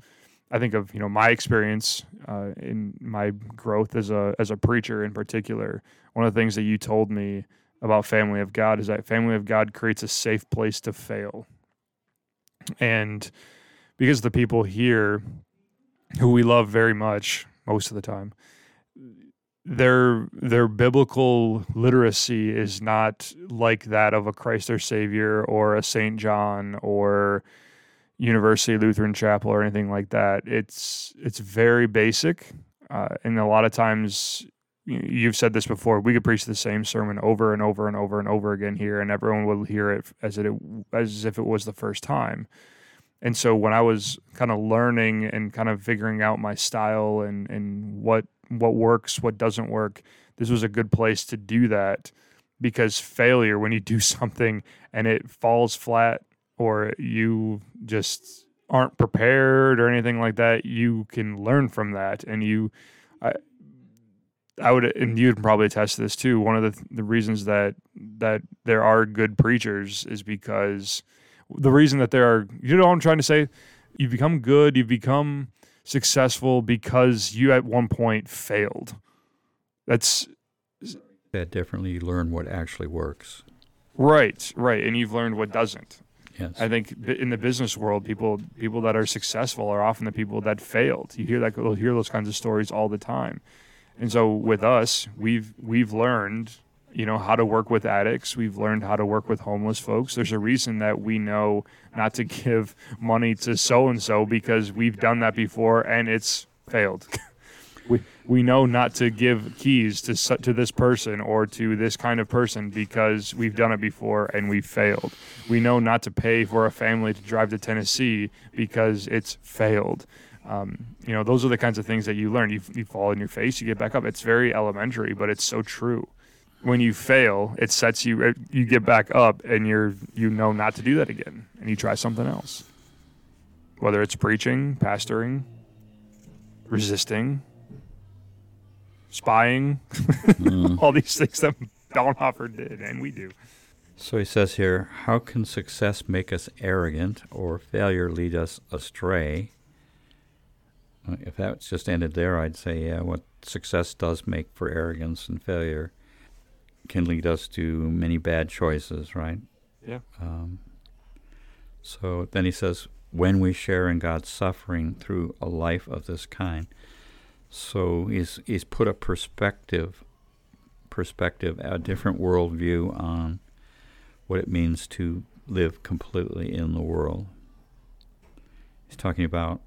I think of you know my experience uh, in my growth as a as a preacher in particular. One of the things that you told me about family of God is that family of God creates a safe place to fail, and because the people here who we love very much most of the time their their biblical literacy is not like that of a Christ our Savior or a Saint John or University Lutheran Chapel or anything like that. It's it's very basic, uh, and a lot of times you've said this before. We could preach the same sermon over and over and over and over again here, and everyone will hear it as it as if it was the first time. And so when I was kind of learning and kind of figuring out my style and and what what works, what doesn't work, this was a good place to do that because failure when you do something and it falls flat or you just aren't prepared or anything like that, you can learn from that and you I I would and you'd probably attest to this too. One of the the reasons that that there are good preachers is because the reason that there are, you know what I'm trying to say? You become good, you become successful because you at one point failed. That's that differently. You learn what actually works. Right, right, and you've learned what doesn't. Yes. I think in the business world, people people that are successful are often the people that failed. You hear that, you'll hear those kinds of stories all the time. And so with us, we've we've learned you know how to work with addicts we've learned how to work with homeless folks there's a reason that we know not to give money to so and so because we've done that before and it's failed we we know not to give keys to to this person or to this kind of person because we've done it before and we failed. We know not to pay for a family to drive to Tennessee because it's failed. Um, you know those are the kinds of things that you learn. You, you fall in your face you get back up. It's very elementary but it's so true. When you fail, it sets you you get back up and you're you know not to do that again and you try something else. Whether it's preaching, pastoring, resisting, spying, mm. all these things that Bonhoeffer did and we do. So he says here, how can success make us arrogant or failure lead us astray? If that's just ended there, I'd say, yeah, what success does make for arrogance and failure can lead us to many bad choices, right? Yeah. Um, so then he says, when we share in God's suffering through a life of this kind. So he's he's put a perspective, perspective, a different worldview on what it means to live completely in the world. He's talking about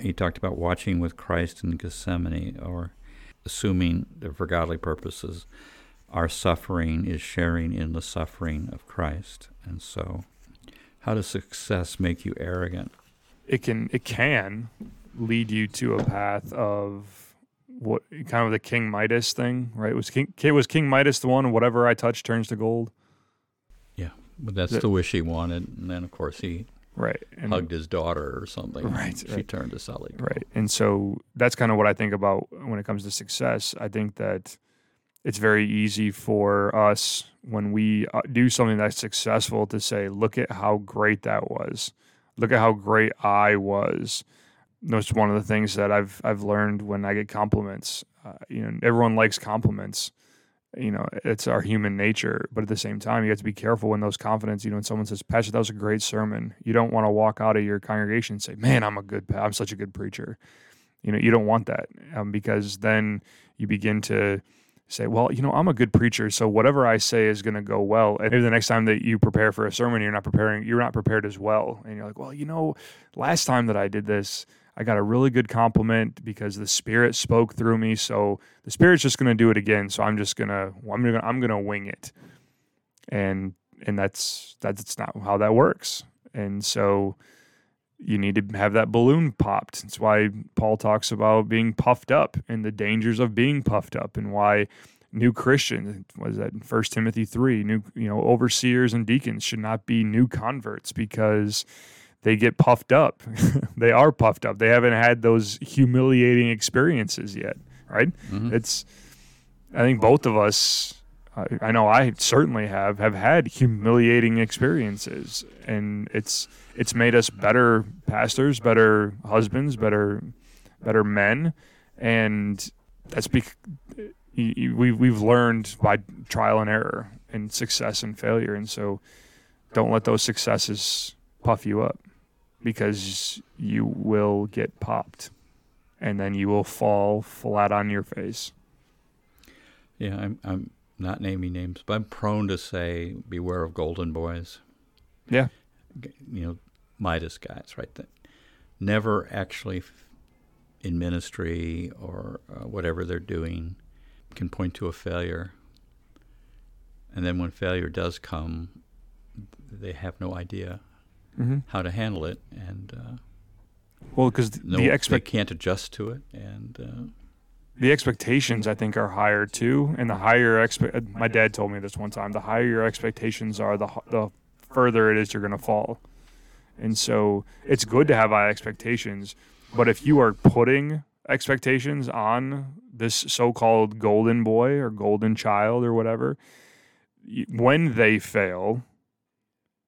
he talked about watching with Christ in Gethsemane, or assuming that for godly purposes our suffering is sharing in the suffering of Christ. And so, how does success make you arrogant? It can it can lead you to a path of what kind of the King Midas thing, right? Was King was King Midas the one? Whatever I touch turns to gold. Yeah, but that's the wish he wanted, and then of course he right and hugged his daughter or something. Right, she right. turned to solid. Right, and so that's kind of what I think about when it comes to success. I think that it's very easy for us when we uh, do something that's successful to say, look at how great that was. Look at how great I was. That's one of the things that I've I've learned when I get compliments. Uh, you know, everyone likes compliments. You know, it's our human nature. But at the same time, you have to be careful when those confidence. You know, when someone says, "Pastor, that was a great sermon," you don't want to walk out of your congregation and say, "Man, I'm a good, I'm such a good preacher." You know, you don't want that um, because then you begin to say, well, you know, I'm a good preacher, so whatever I say is going to go well. And maybe the next time that you prepare for a sermon, you're not preparing, you're not prepared as well. And you're like, well, you know, last time that I did this, I got a really good compliment because the Spirit spoke through me. So the Spirit's just going to do it again. So I'm just gonna, I'm gonna, I'm gonna wing it. And and that's that's not how that works. And so you need to have that balloon popped. That's why Paul talks about being puffed up and the dangers of being puffed up, and why new Christians was that First Timothy three new you know overseers and deacons should not be new converts because they get puffed up. they are puffed up. They haven't had those humiliating experiences yet, right? Mhm. It's I think both of us I, I know I certainly have have had humiliating experiences and it's it's made us better pastors, better husbands, better better men and that's because we we've learned by trial and error and success and failure and so don't let those successes puff you up because you will get popped and then you will fall flat on your face. Yeah, I'm, I'm not naming names, but I'm prone to say, beware of golden boys. Yeah. You know, Midas guys, right? That never actually, in ministry or uh, whatever they're doing, can point to a failure. And then when failure does come, they have no idea Mm-hmm. how to handle it, and uh, Well, because no, the they can't adjust to it, and uh, the expectations I think are higher too, and the higher expect. My dad told me this one time: the higher your expectations are, the the further it is you're going to fall. And so it's good to have high expectations, but if you are putting expectations on this so-called golden boy or golden child or whatever, when they fail,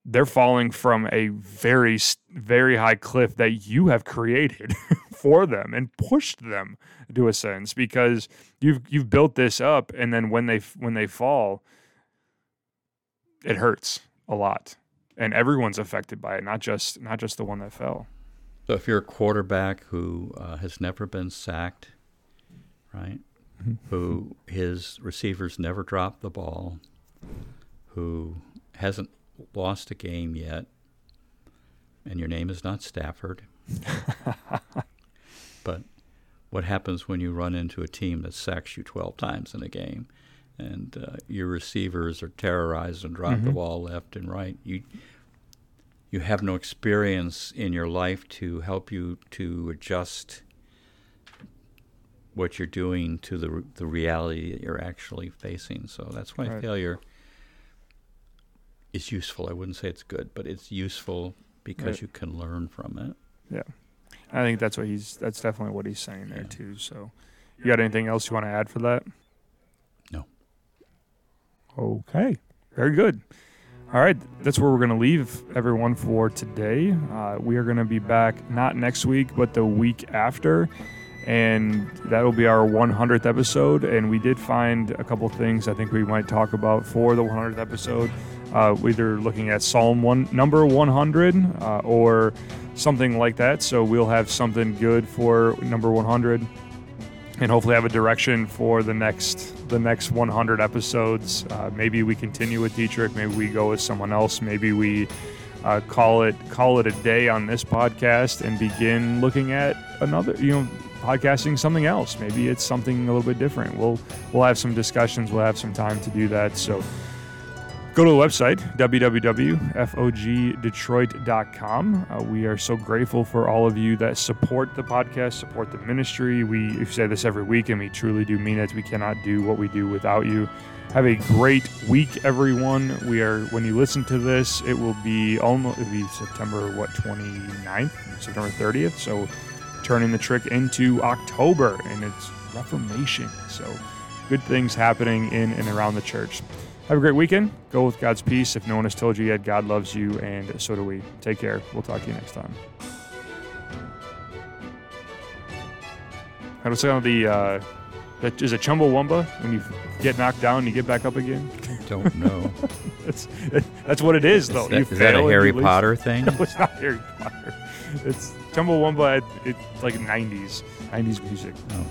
they're falling from a very very high cliff that you have created for them and pushed them to a sense because you've you've built this up and then when they when they fall it hurts a lot and everyone's affected by it not just not just the one that fell So if you're a quarterback who uh, has never been sacked, right? Who his receivers never dropped the ball, who hasn't lost a game yet, and your name is not Stafford. but what happens when you run into a team that sacks you 12 times in a game and uh, your receivers are terrorized and drop the Mhm. ball left and right? You you have no experience in your life to help you to adjust what you're doing to the the reality that you're actually facing. So that's why Right. failure is useful. I wouldn't say it's good, but it's useful because Right. you can learn from it. Yeah. I think that's what he's that's definitely what he's saying there Yeah. too so you got anything else you want to add for that No. okay very good all right that's where we're going to leave everyone for today uh, we are going to be back not next week but the week after and that'll be our 100th episode and we did find a couple things i think we might talk about for the 100th episode uh, either looking at psalm one number 100 uh, or something like that. So we'll have something good for number 100 and hopefully have a direction for the next the next 100 episodes. Uh, maybe we continue with dietrich maybe we go with someone else maybe we uh, call it call it a day on this podcast and begin looking at another you know podcasting something else. Maybe it's something a little bit different. We'll we'll have some discussions we'll have some time to do that. So go to the website www.fogdetroit.com uh, we are so grateful for all of you that support the podcast support the ministry. We say this every week and we truly do mean it. We cannot do what we do without you. Have a great week everyone. We are when you listen to this it will be almost it'll be september what 29th september 30th so turning the trick into october and it's reformation. So good things happening in and around the church have a great weekend. Go with God's peace. If no one has told you yet, God loves you, and so do we. Take care. We'll talk to you next time. How was on the uh, that is it Chumbawamba when you get knocked down and you get back up again? Don't know. That's that's what it is, though. is that, you is that a Harry. Potter thing? No, it's not Harry Potter. It's Chumbawamba. It's like '90s, '90s music. Oh.